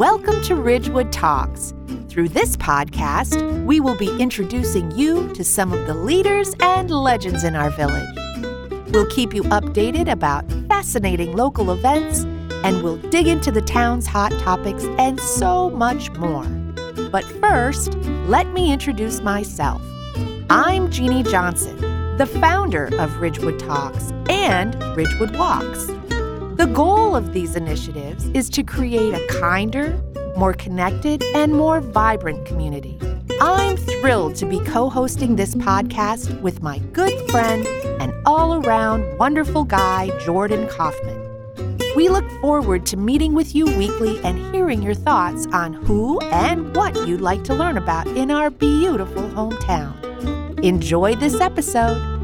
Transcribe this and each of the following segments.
Welcome to Ridgewood Talks. Through this podcast, we will be introducing you to some of the leaders and legends in our village. We'll keep you updated about fascinating local events, and we'll dig into the town's hot topics and so much more. But first, let me introduce myself. I'm Jeannie Johnson, the founder of Ridgewood Talks and Ridgewood Walks. The goal of these initiatives is to create a kinder, more connected, and more vibrant community. I'm thrilled to be co hosting this podcast with my good friend and all around wonderful guy, Jordan Kaufman. We look forward to meeting with you weekly and hearing your thoughts on who and what you'd like to learn about in our beautiful hometown. Enjoy this episode.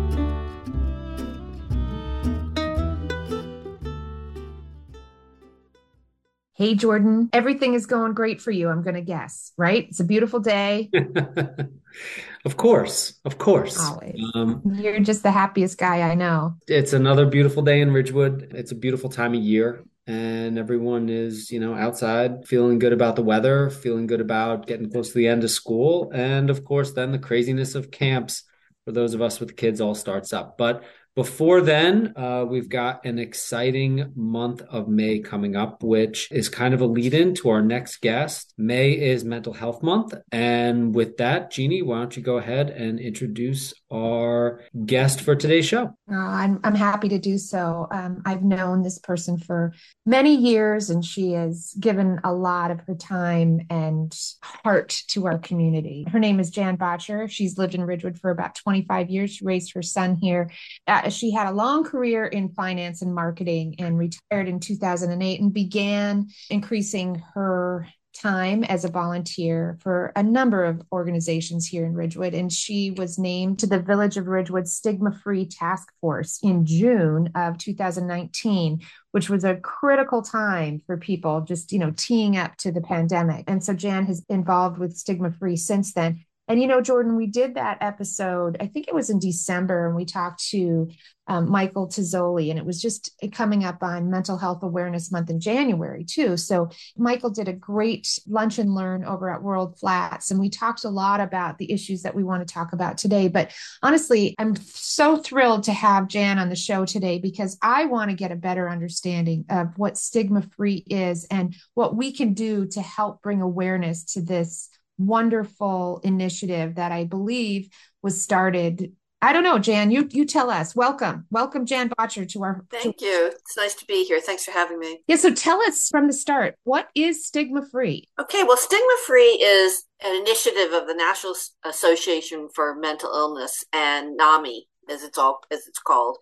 Hey, Jordan, everything is going great for you, I'm going to guess, right? It's a beautiful day. of course, of course. Always. Um, You're just the happiest guy I know. It's another beautiful day in Ridgewood. It's a beautiful time of year. And everyone is, you know, outside feeling good about the weather, feeling good about getting close to the end of school. And of course, then the craziness of camps for those of us with kids all starts up. But before then, uh, we've got an exciting month of May coming up, which is kind of a lead in to our next guest. May is Mental Health Month. And with that, Jeannie, why don't you go ahead and introduce our guest for today's show? Uh, I'm, I'm happy to do so. Um, I've known this person for many years, and she has given a lot of her time and heart to our community. Her name is Jan Bottcher. She's lived in Ridgewood for about 25 years. She raised her son here. Uh, she had a long career in finance and marketing and retired in 2008 and began increasing her time as a volunteer for a number of organizations here in Ridgewood. And she was named to the Village of Ridgewood Stigma Free Task Force in June of 2019, which was a critical time for people just, you know, teeing up to the pandemic. And so Jan has involved with Stigma Free since then. And you know, Jordan, we did that episode, I think it was in December, and we talked to um, Michael Tizzoli, and it was just coming up on Mental Health Awareness Month in January, too. So, Michael did a great lunch and learn over at World Flats, and we talked a lot about the issues that we want to talk about today. But honestly, I'm so thrilled to have Jan on the show today because I want to get a better understanding of what stigma free is and what we can do to help bring awareness to this wonderful initiative that I believe was started. I don't know, Jan, you you tell us. Welcome. Welcome, Jan Bottcher, to our Thank to- you. It's nice to be here. Thanks for having me. Yeah, so tell us from the start, what is stigma free? Okay, well, stigma free is an initiative of the National Association for Mental Illness and NAMI, as it's all as it's called.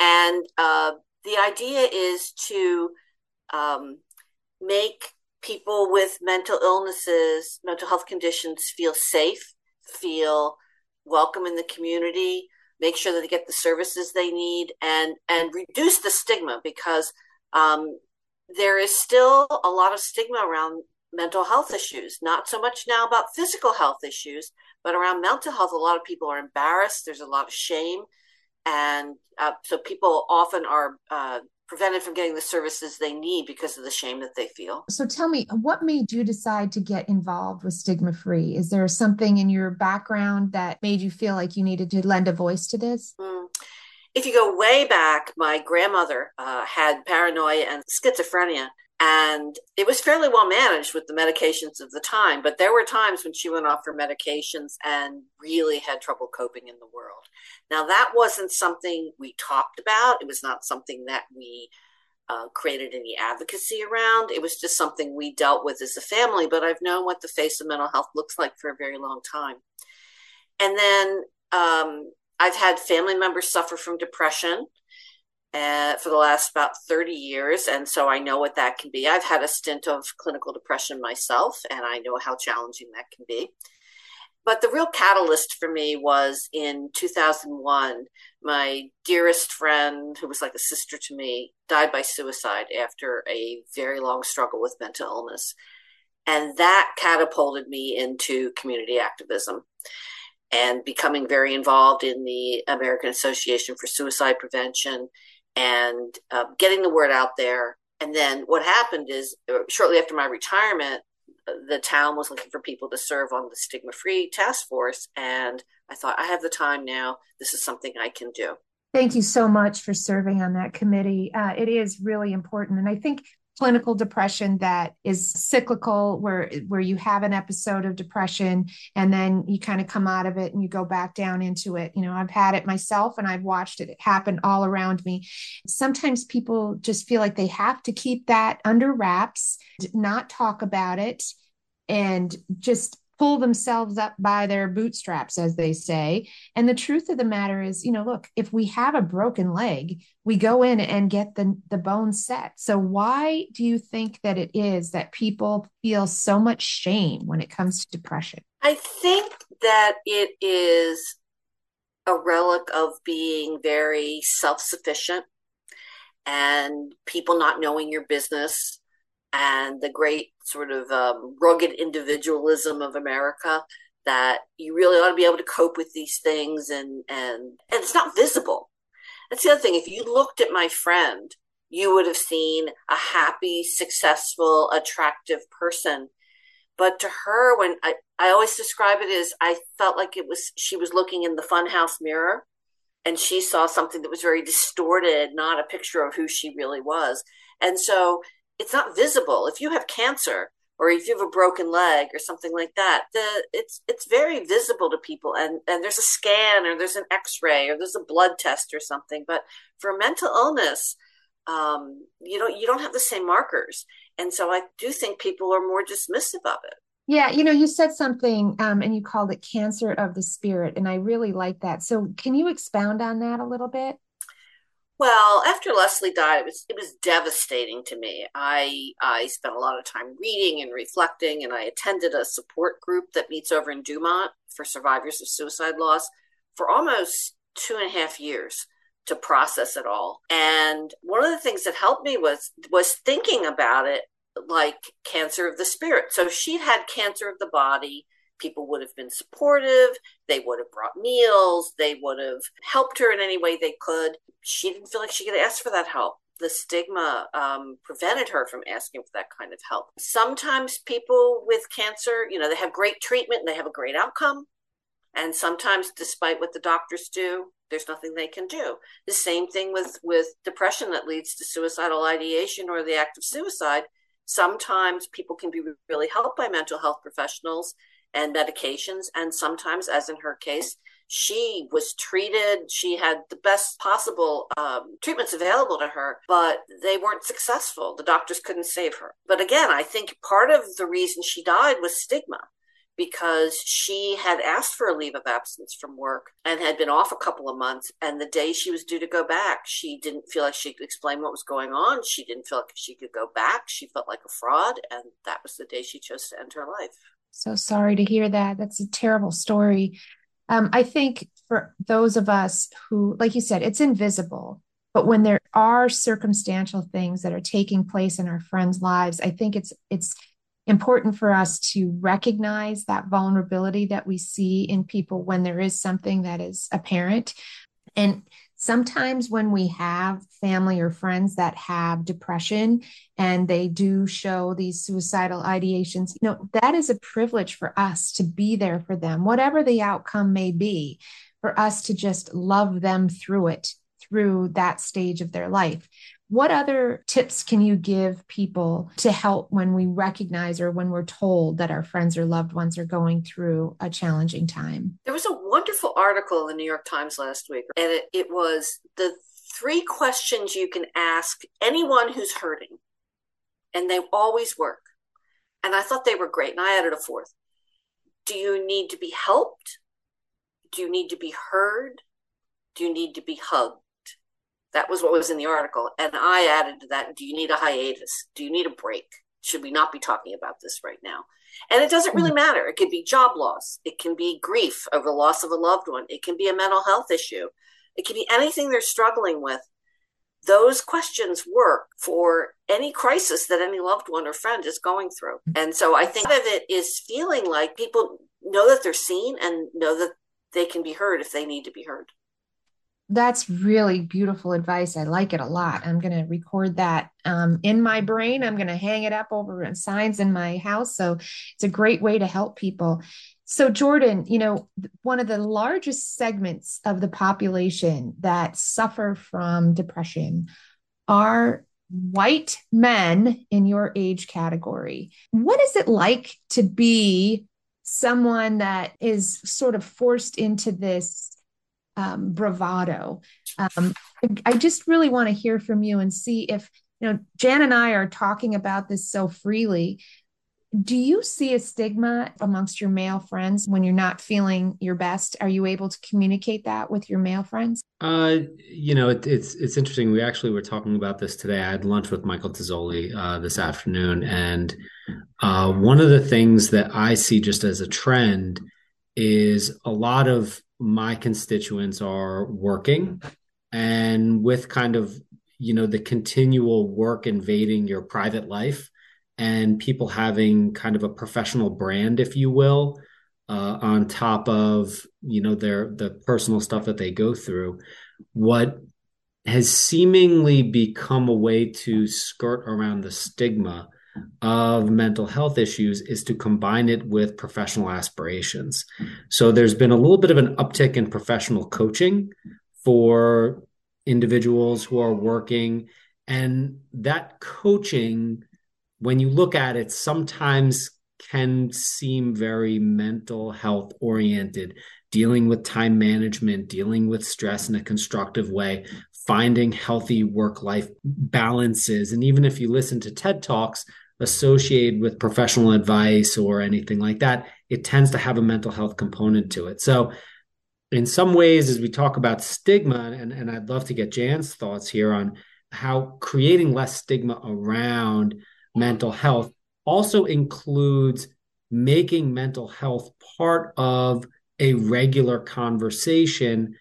And uh, the idea is to um, make people with mental illnesses, mental health conditions feel safe, feel welcome in the community, make sure that they get the services they need, and and reduce the stigma because um, there is still a lot of stigma around mental health issues. Not so much now about physical health issues, but around mental health. A lot of people are embarrassed. There's a lot of shame, and uh, so people often are uh, prevented from getting the services they need because of the shame that they feel. So tell me, what made you decide to get involved with Stigma Free? Is there something in your background that made you feel like you needed to lend a voice to this? Mm. If you go way back, my grandmother uh, had paranoia and schizophrenia. And it was fairly well managed with the medications of the time, but there were times when she went off her medications and really had trouble coping in the world. Now, that wasn't something we talked about. It was not something that we uh, created any advocacy around. It was just something we dealt with as a family, but I've known what the face of mental health looks like for a very long time. And then um, I've had family members suffer from depression uh, for the last about 30 years. And so I know what that can be. I've had a stint of clinical depression myself, and I know how challenging that can be. But the real catalyst for me was in 2001. My dearest friend, who was like a sister to me, died by suicide after a very long struggle with mental illness. And that catapulted me into community activism and becoming very involved in the American Association for Suicide Prevention and uh, getting the word out there And then what happened is uh, shortly after my retirement, the town was looking for people to serve on the stigma free task force. And I thought, I have the time now. This is something I can do. Thank you so much for serving on that committee. Uh, it is really important. And I think clinical depression that is cyclical where where you have an episode of depression and then you kind of come out of it and you go back down into it. You know i've had it myself and i've watched it happen all around me. Sometimes people just feel like they have to keep that under wraps not talk about it and just pull themselves up by their bootstraps, as they say. And the truth of the matter is, you know, look, if we have a broken leg, we go in and get the, the bone set. So, why do you think that it is that people feel so much shame when it comes to depression? I think that it is a relic of being very self sufficient and people not knowing your business and the great sort of um, rugged individualism of America that you really ought to be able to cope with these things and and and it's not visible. That's the other thing. If you looked at my friend, you would have seen a happy, successful, attractive person. But to her, when I, I always describe it as I felt like it was she was looking in the funhouse mirror and she saw something that was very distorted, not a picture of who she really was. And so it's not visible. If you have cancer or if you have a broken leg or something like that, the it's it's very visible to people and and there's a scan or there's an x-ray or there's a blood test or something. But for mental illness, um, you don't you don't have the same markers. And so I do think people are more dismissive of it. Yeah, you know, you said something um, and you called it cancer of the spirit, and I really like that. So, can you expound on that a little bit? Well, after Leslie died, it was it was devastating to me. I I spent a lot of time reading and reflecting, and I attended a support group that meets over in Dumont for survivors of suicide loss for almost two and a half years to process it all. And one of the things that helped me was was thinking about it like cancer of the spirit. So she'd had cancer of the body people would have been supportive. They would have brought meals. They would have helped her in any way they could. She didn't feel like she could ask for that help. The stigma um, prevented her from asking for that kind of help. Sometimes people with cancer, you know, they have great treatment and they have a great outcome. And sometimes, despite what the doctors do, there's nothing they can do. The same thing with, with depression that leads to suicidal ideation or the act of suicide. Sometimes people can be really helped by mental health professionals and medications. And sometimes, as in her case, she was treated. She had the best possible um, treatments available to her, but they weren't successful. The doctors couldn't save her. But again, I think part of the reason she died was stigma because she had asked for a leave of absence from work and had been off a couple of months. And the day she was due to go back, she didn't feel like she could explain what was going on. She didn't feel like she could go back. She felt like a fraud. And that was the day she chose to end her life. So sorry to hear that. That's a terrible story. Um, I think for those of us who, like you said, it's invisible. But when there are circumstantial things that are taking place in our friends' lives, I think it's it's important for us to recognize that vulnerability that we see in people when there is something that is apparent and sometimes when we have family or friends that have depression and they do show these suicidal ideations you know that is a privilege for us to be there for them whatever the outcome may be for us to just love them through it through that stage of their life what other tips can you give people to help when we recognize or when we're told that our friends or loved ones are going through a challenging time? There was a wonderful article in the New York Times last week, and it, it was the three questions you can ask anyone who's hurting, and they always work. And I thought they were great, and I added a fourth. Do you need to be helped? Do you need to be heard? Do you need to be hugged? That was what was in the article. And I added to that Do you need a hiatus? Do you need a break? Should we not be talking about this right now? And it doesn't really mm-hmm. matter. It could be job loss, it can be grief over the loss of a loved one, it can be a mental health issue, it can be anything they're struggling with. Those questions work for any crisis that any loved one or friend is going through. And so I think of it is feeling like people know that they're seen and know that they can be heard if they need to be heard. That's really beautiful advice. I like it a lot. I'm going to record that um, in my brain. I'm going to hang it up over signs in my house. So it's a great way to help people. So, Jordan, you know, one of the largest segments of the population that suffer from depression are white men in your age category. What is it like to be someone that is sort of forced into this um, bravado? Um, I just really want to hear from you and see if, you know, Jan and I are talking about this so freely, do you see a stigma amongst your male friends when you're not feeling your best? Are you able to communicate that with your male friends? Uh, you know, it, it's it's interesting. We actually were talking about this today. I had lunch with Michael Tazzoli uh, this afternoon, and uh, one of the things that I see just as a trend is a lot of my constituents are working, and with kind of you know the continual work invading your private life and people having kind of a professional brand, if you will, uh, on top of you know their the personal stuff that they go through. What has seemingly become a way to skirt around the stigma of mental health issues is to combine it with professional aspirations. So there's been a little bit of an uptick in professional coaching for individuals who are working and that coaching when you look at it, sometimes can seem very mental health oriented, dealing with time management, dealing with stress in a constructive way, finding healthy work life balances. And even if you listen to TED Talks associated with professional advice or anything like that, it tends to have a mental health component to it. So, in some ways, as we talk about stigma, and, and I'd love to get Jan's thoughts here on how creating less stigma around mental health also includes making mental health part of a regular conversation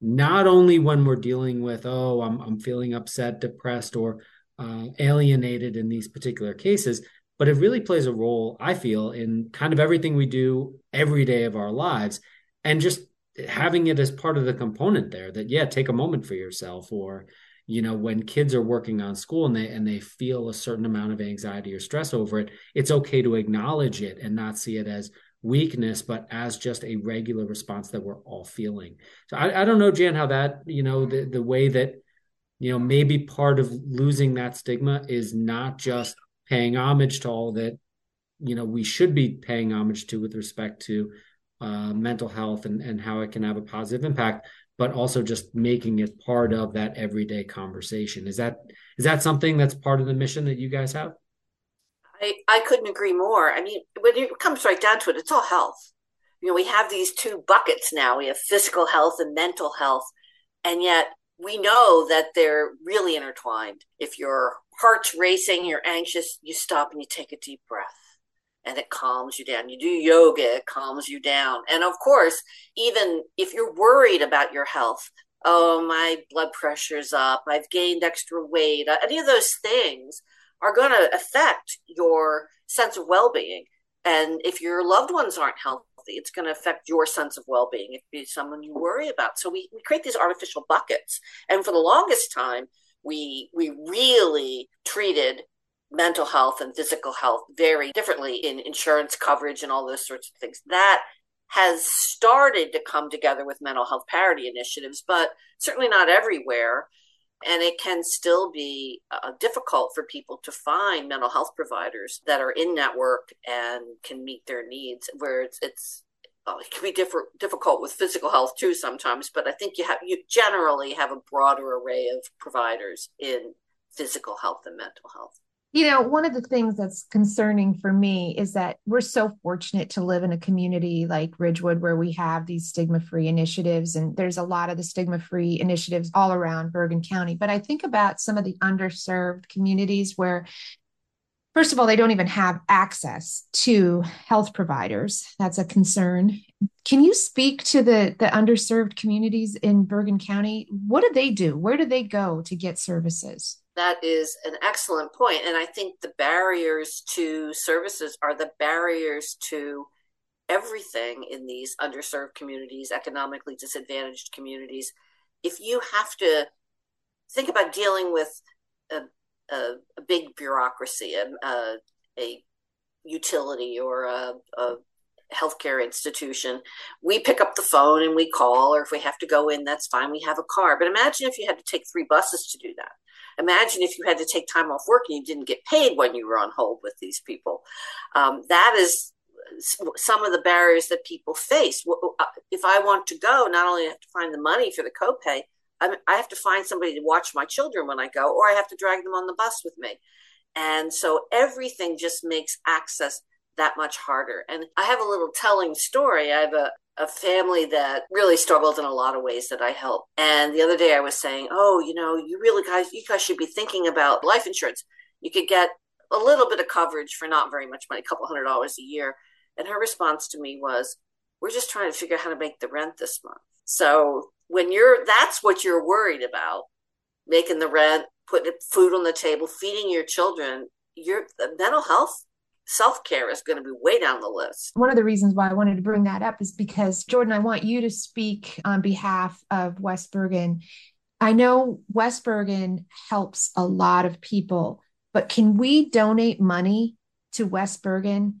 not only when we're dealing with oh i'm, I'm feeling upset depressed or uh, alienated in these particular cases but it really plays a role i feel in kind of everything we do every day of our lives and just having it as part of the component there that yeah take a moment for yourself or you know when kids are working on school and they and they feel a certain amount of anxiety or stress over it it's okay to acknowledge it and not see it as weakness but as just a regular response that we're all feeling. So i, I don't know jan how that you know the, the way that you know maybe part of losing that stigma is not just paying homage to all that you know we should be paying homage to with respect to uh, mental health and, and how it can have a positive impact but also just making it part of that everyday conversation. Is that is that something that's part of the mission that you guys have? I, I couldn't agree more. I mean, when it comes right down to it, it's all health. You know, we have these two buckets now. We have physical health and mental health, and yet we know that they're really intertwined. If your heart's racing, you're anxious, you stop and you take a deep breath and it calms you down. You do yoga, it calms you down. And of course, even if you're worried about your health, oh, my blood pressure's up, I've gained extra weight, uh, any of those things are going to affect your sense of well being. And if your loved ones aren't healthy, it's going to affect your sense of well being if be someone you worry about. So we, we create these artificial buckets. And for the longest time, we we really treated mental health and physical health very differently in insurance coverage and all those sorts of things. That has started to come together with mental health parity initiatives, but certainly not everywhere. And it can still be uh, difficult for people to find mental health providers that are in network and can meet their needs. Where it's, it's it can be diff- difficult with physical health too sometimes, but I think you have you generally have a broader array of providers in physical health and mental health. You know, one of the things that's concerning for me is that we're so fortunate to live in a community like Ridgewood where we have these stigma free initiatives, and there's a lot of the stigma free initiatives all around Bergen County. But I think about some of the underserved communities where First of all, they don't even have access to health providers. That's a concern. Can you speak to the, the underserved communities in Bergen County? What do they do? Where do they go to get services? That is an excellent point. And I think the barriers to services are the barriers to everything in these underserved communities, economically disadvantaged communities. if you have to think about dealing with a, a, a big bureaucracy, a, a, a utility or a, a healthcare institution, we pick up the phone and we call, or if we have to go in, that's fine. We have a car. But imagine if you had to take three buses to do that. Imagine if you had to take time off work and you didn't get paid when you were on hold with these people. Um, that is some of the barriers that people face. Uh, if I want to go, not only have to find the money for the copay, I have to find somebody to watch my children when I go, or I have to drag them on the bus with me. And so everything just makes access that much harder. And I have a little telling story. I have a, a family that really struggled in a lot of ways that I help. And the other day I was saying, oh, you know, you really guys, you guys should be thinking about life insurance. You could get a little bit of coverage for not very much money, a couple hundred dollars a year. And her response to me was, we're just trying to figure out how to make the rent this month. So when you're, that's what you're worried about, making the rent, putting food on the table, feeding your children, your mental health self care is going to be way down the list. One of the reasons why I wanted to bring that up is because, Jordan, I want you to speak on behalf of West Bergen. I know West Bergen helps a lot of people, but can we donate money to West Bergen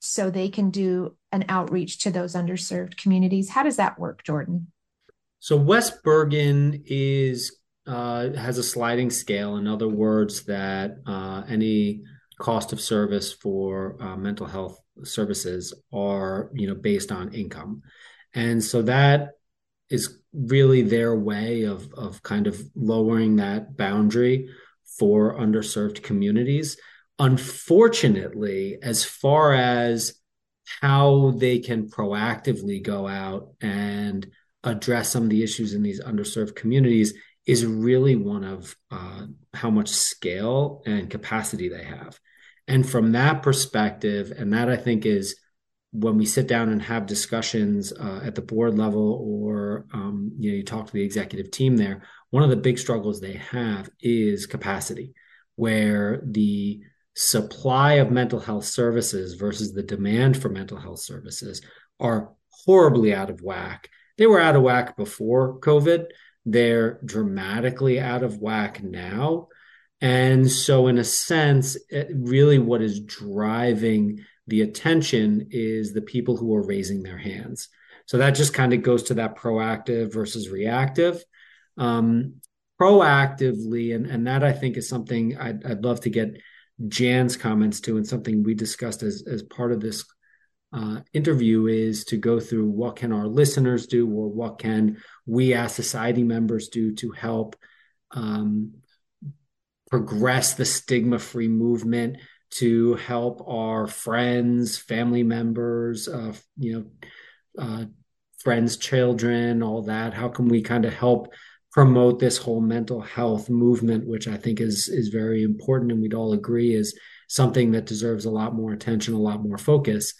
so they can do an outreach to those underserved communities? How does that work, Jordan? So West Bergen is uh, has a sliding scale. In other words, that uh, any cost of service for uh, mental health services are you know based on income. And so that is really their way of of kind of lowering that boundary for underserved communities. Unfortunately as far as how they can proactively go out and address some of the issues in these underserved communities is really one of uh, how much scale and capacity they have. And from that perspective, and that I think is when we sit down and have discussions uh, at the board level or um, you know you talk to the executive team there one of the big struggles they have is capacity where the supply of mental health services versus the demand for mental health services are horribly out of whack they were out of whack before covid they're dramatically out of whack now and so, in a sense, really what is driving the attention is the people who are raising their hands. So that just kind of goes to that proactive versus reactive. Um, proactively, and, and that I think is something I'd, I'd love to get Jan's comments to, and something we discussed as, as part of this uh, interview is to go through what can our listeners do or what can we as society members do to help um, progress the stigma free movement to help our friends, family members, uh, you know, uh, friends, children, all that? How can we kind of help promote this whole mental health movement, which I think is is very important, and we'd all agree is something that deserves a lot more attention, a lot more focus.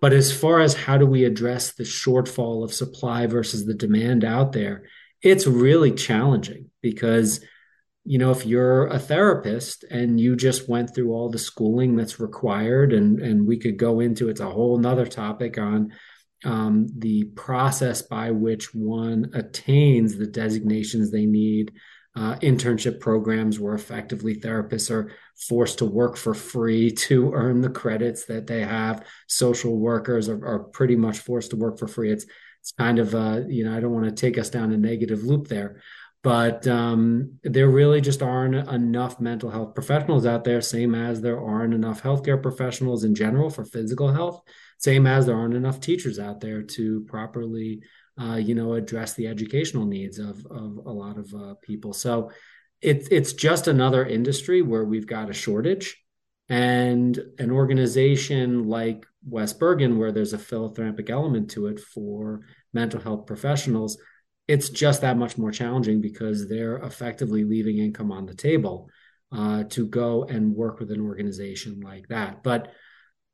But as far as how do we address the shortfall of supply versus the demand out there, it's really challenging because you know, if you're a therapist and you just went through all the schooling that's required, and and we could go into it's a whole nother topic on um, the process by which one attains the designations they need. Uh, internship programs where effectively therapists are forced to work for free to earn the credits that they have. Social workers are, are pretty much forced to work for free. It's it's kind of uh, you know I don't want to take us down a negative loop there, but um, there really just aren't enough mental health professionals out there same as there aren't enough healthcare professionals in general for physical health same as there aren't enough teachers out there to properly uh, you know address the educational needs of, of a lot of uh, people so it's it's just another industry where we've got a shortage and an organization like west bergen where there's a philanthropic element to it for mental health professionals it's just that much more challenging because they're effectively leaving income on the table uh, to go and work with an organization like that. But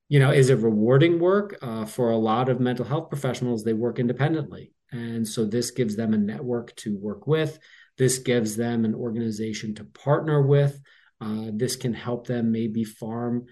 you know, is it rewarding work uh, for a lot of mental health professionals? They work independently, and so this gives them a network to work with. This gives them an organization to partner with. Uh, this can help them maybe farm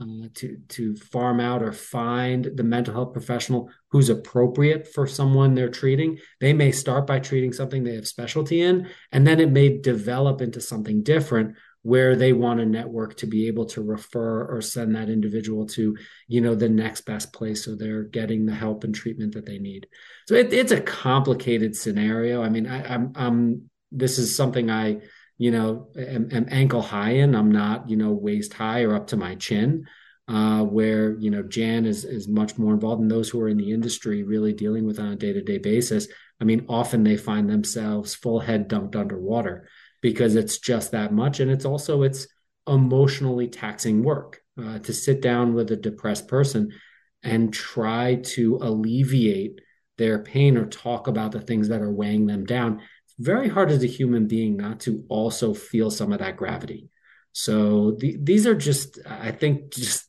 uh, to to farm out or find the mental health professional who's appropriate for someone they're treating. They may start by treating something they have specialty in, and then it may develop into something different where they want a network to be able to refer or send that individual to you know the next best place so they're getting the help and treatment that they need. So it, it's a complicated scenario. I mean I, i'm i'm this is something i you know am, am, ankle high in. I'm not you know waist high or up to my chin uh, where you know jan is is much more involved and those who are in the industry really dealing with on a day-to-day basis. I mean often they find themselves full head dunked underwater because it's just that much. And it's also it's emotionally taxing work uh, to sit down with a depressed person and try to alleviate their pain or talk about the things that are weighing them down. It's very hard as a human being not to also feel some of that gravity. So the, these are just i think just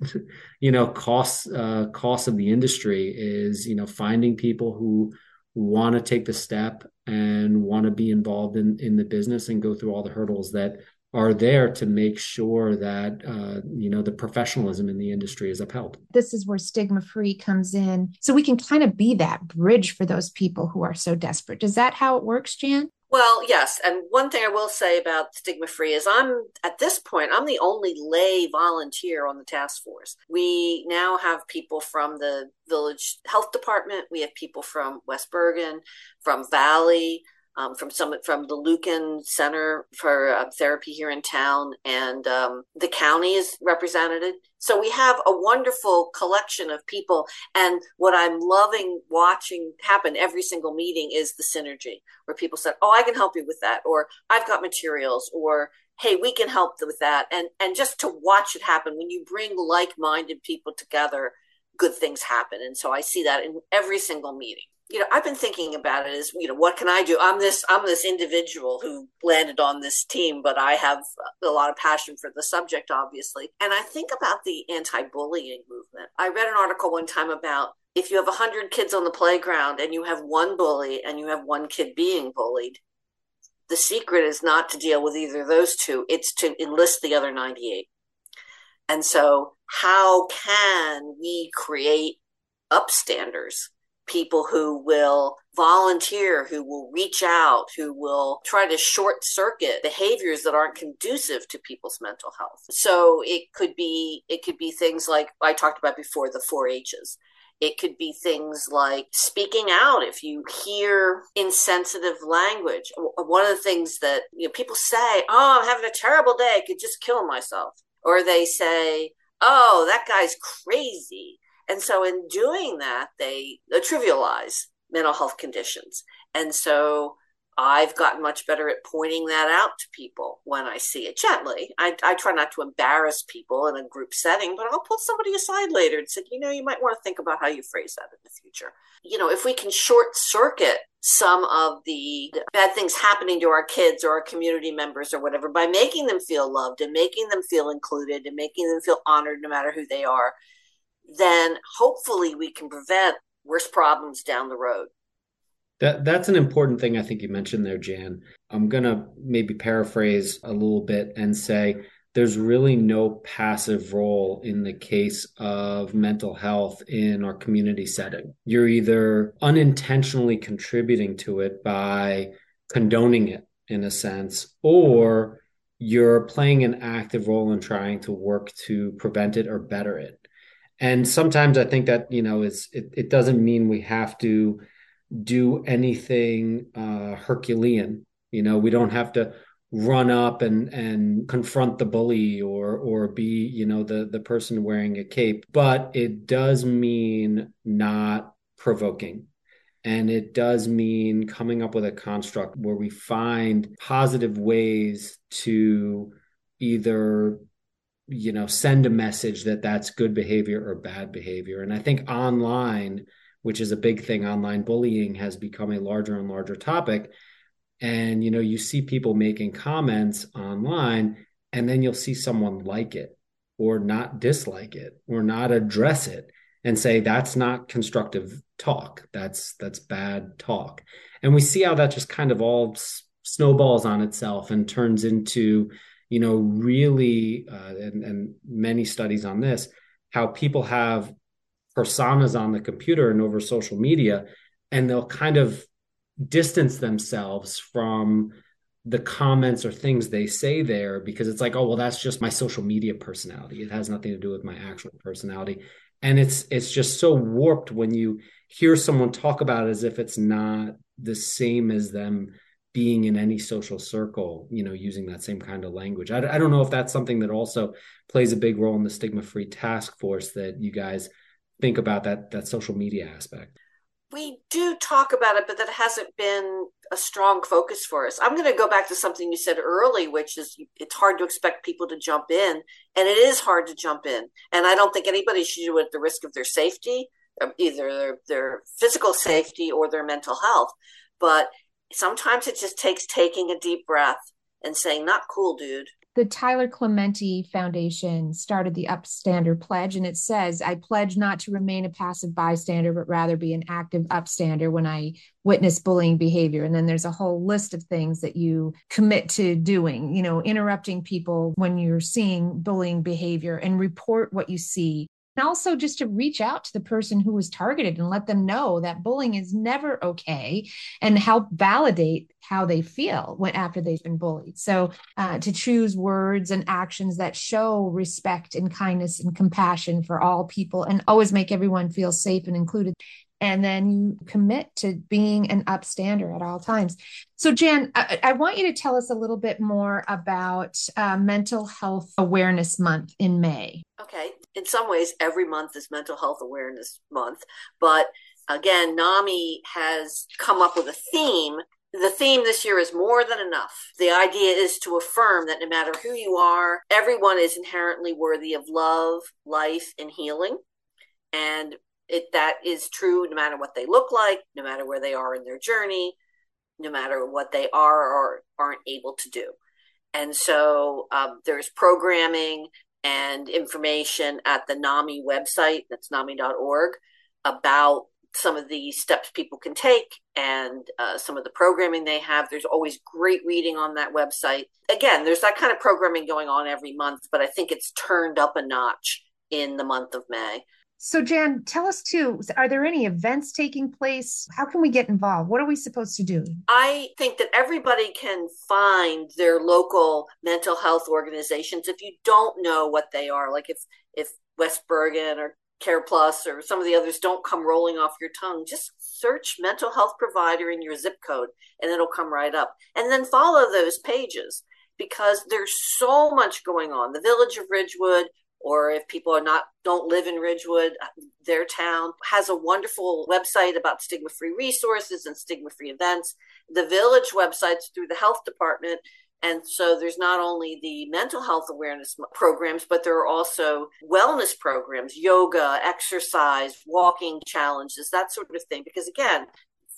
you know costs uh, costs of the industry is you know finding people who want to take the step and want to be involved in in the business and go through all the hurdles that are there to make sure that uh, you know the professionalism in the industry is upheld. This is where stigma free comes in, so we can kind of be that bridge for those people who are so desperate. Is that how it works, Jan? Well, yes. And one thing I will say about stigma free is I'm at this point, I'm the only lay volunteer on the task force. We now have people from the village health department, we have people from West Bergen, from Valley, um, from some from the Lucan Center for uh, Therapy here in town, and um, the county is represented. So we have a wonderful collection of people. And what I'm loving watching happen every single meeting is the synergy, where people said, "Oh, I can help you with that," or "I've got materials," or hey we can help with that and and just to watch it happen when you bring like-minded people together good things happen and so i see that in every single meeting you know, I've been thinking about it as, you know, what can I do? I'm this, I'm this individual who landed on this team, but I have a lot of passion for the subject, obviously. And I think about the anti-bullying movement. I read an article one time about if you have 100 kids on the playground and you have one bully and you have one kid being bullied, the secret is not to deal with either of those two, it's to enlist the other 98. And so, how can we create upstanders people who will volunteer, who will reach out, who will try to short circuit behaviors that aren't conducive to people's mental health. So it could be it could be things like I talked about before the 4 H's. It could be things like speaking out if you hear insensitive language. One of the things that you know people say, "Oh, I'm having a terrible day. I could just kill myself." Or they say, "Oh, that guy's crazy." And so, in doing that, they trivialize mental health conditions. And so, I've gotten much better at pointing that out to people when I see it gently. I, I, try not to embarrass people in a group setting, but I'll pull somebody aside later and say, you know, you might want to think about how you phrase that in the future. You know, if we can short circuit some of the bad things happening to our kids or our community members or whatever by making them feel loved and making them feel included and making them feel honored no matter who they are, then hopefully we can prevent worse problems down the road. That that's an important thing I think you mentioned there, Jan. I'm gonna maybe paraphrase a little bit and say there's really no passive role in the case of mental health in our community setting. You're either unintentionally contributing to it by condoning it in a sense, or you're playing an active role in trying to work to prevent it or better it and sometimes i think that you know is it, it doesn't mean we have to do anything uh herculean. You know we don't have to run up and and confront the bully or or be you know the the person wearing a cape but it does mean not provoking. And it does mean coming up with a construct where we find positive ways to either you know send a message that that's good behavior or bad behavior. And i think online which is a big thing online bullying has become a larger and larger topic. And you know you see people making comments online and then you'll see someone like it or not dislike it or not address it and say that's not constructive talk. That's that's bad talk. And we see how that just kind of all snowballs on itself and turns into you know, really, uh, and, and many studies on this, how people have personas on the computer and over social media, and they'll kind of distance themselves from the comments or things they say there because it's like oh well that's just my social media personality. It has nothing to do with my actual personality. And it's it's just so warped when you hear someone talk about it as if it's not the same as them being in any social circle you know using that same kind of language I, I don't know if that's something that also plays a big role in the stigma free task force that you guys think about that that social media aspect we do talk about it, but that hasn't been a strong focus for us. I'm going to go back to something you said early, which is it's hard to expect people to jump in, and it is hard to jump in. And I don't think anybody should do it at the risk of their safety, either their, their physical safety or their mental health. But sometimes it just takes taking a deep breath and saying, "Not cool, dude the Tyler Clementi Foundation started the Upstander Pledge, and it says, I pledge not to remain a passive bystander, but rather be an active upstander when I witness bullying behavior. And then there's a whole list of things that you commit to doing, you know, interrupting people when you're seeing bullying behavior and report what you see and also just to reach out to the person who was targeted and let them know that bullying is never okay and help validate how they feel when after they've been bullied. So uh, to choose words and actions that show respect and kindness and compassion for all people and always make everyone feel safe and included and then you commit to being an upstander at all times. So, Jan, I, I want you to tell us a little bit more about uh, Mental Health Awareness Month in May. Okay. In some ways, every month is Mental Health Awareness Month. But again, NAMI has come up with a theme. The theme this year is more than enough. The idea is to affirm that no matter who you are, everyone is inherently worthy of love, life, and healing. And it that is true no matter what they look like, no matter where they are in their journey, no matter what they are or aren't able to do. And so um, there's programming and information at the NAMI website, that's NAMI.org, about some of the steps people can take and uh, some of the programming they have. There's always great reading on that website. Again, there's that kind of programming going on every month, but I think it's turned up a notch in the month of May. So, Jan, tell us too are there any events taking place? How can we get involved? What are we supposed to do? I think that everybody can find their local mental health organizations if you don't know what they are. Like if, if West Bergen or Care Plus or some of the others don't come rolling off your tongue, just search mental health provider in your zip code and it'll come right up. And then follow those pages because there's so much going on. The Village of Ridgewood, or if people are not don't live in Ridgewood, uh, their town has a wonderful website about stigma free resources and stigma free events. The village websites through the health department. And so there's not only the mental health awareness programs, but there are also wellness programs, yoga, exercise, walking challenges, that sort of thing. Because again,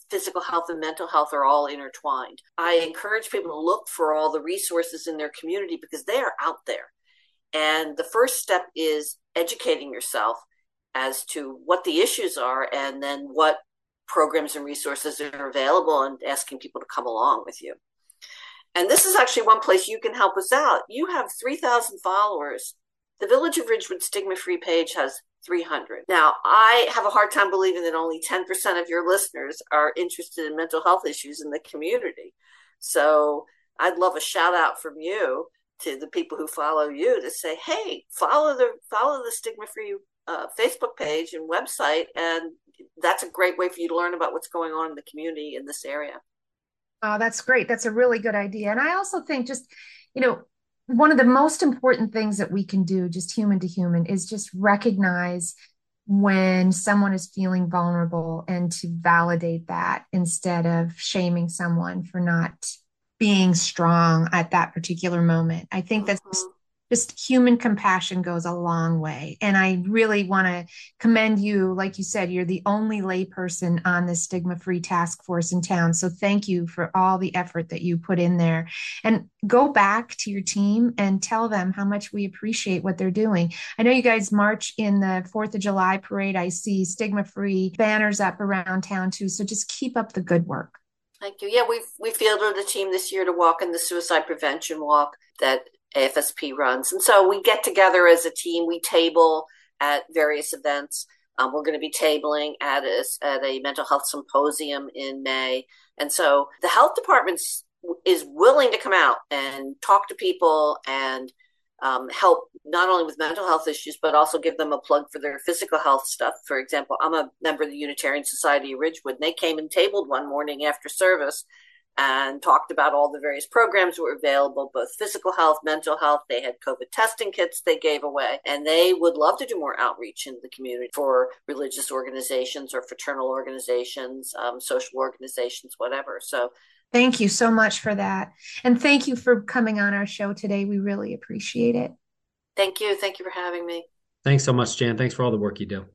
physical health and mental health are all intertwined. I encourage people to look for all the resources in their community because they are out there. And the first step is educating yourself as to what the issues are and then what programs and resources are available and asking people to come along with you. And this is actually one place you can help us out. You have 3,000 followers. The Village of Ridgewood Stigma Free page has 300. Now, I have a hard time believing that only 10% of your listeners are interested in mental health issues in the community. So I'd love a shout out from you to the people who follow you to say, "Hey, follow the follow the stigma free uh, Facebook page and website, and that's a great way for you to learn about what's going on in the community in this area." Oh, that's great. That's a really good idea. And I also think just, you know, one of the most important things that we can do, just human to human, is just recognize when someone is feeling vulnerable and to validate that instead of shaming someone for not being strong at that particular moment. I think that's mm-hmm. just human compassion goes a long way. And I really want to commend you. Like you said, you're the only layperson on this stigma free task force in town. So thank you for all the effort that you put in there. And go back to your team and tell them how much we appreciate what they're doing. I know you guys march in the 4th of July parade. I see stigma free banners up around town too. So just keep up the good work. Thank you. Yeah, we've we fielded a team this year to walk in the suicide prevention walk that AFSP runs. And so we get together as a team, we table at various events. Um, we're going to be tabling at a, at a mental health symposium in May. And so the health department is willing to come out and talk to people and um, help not only with mental health issues, but also give them a plug for their physical health stuff. For example, I'm a member of the Unitarian Society of Ridgewood, and they came and tabled one morning after service and talked about all the various programs that were available, both physical health, mental health. They had COVID testing kits they gave away, and they would love to do more outreach in the community for religious organizations or fraternal organizations, um, social organizations, whatever. So Thank you so much for that. And thank you for coming on our show today. We really appreciate it. Thank you. Thank you for having me. Thanks so much, Jan. Thanks for all the work you do.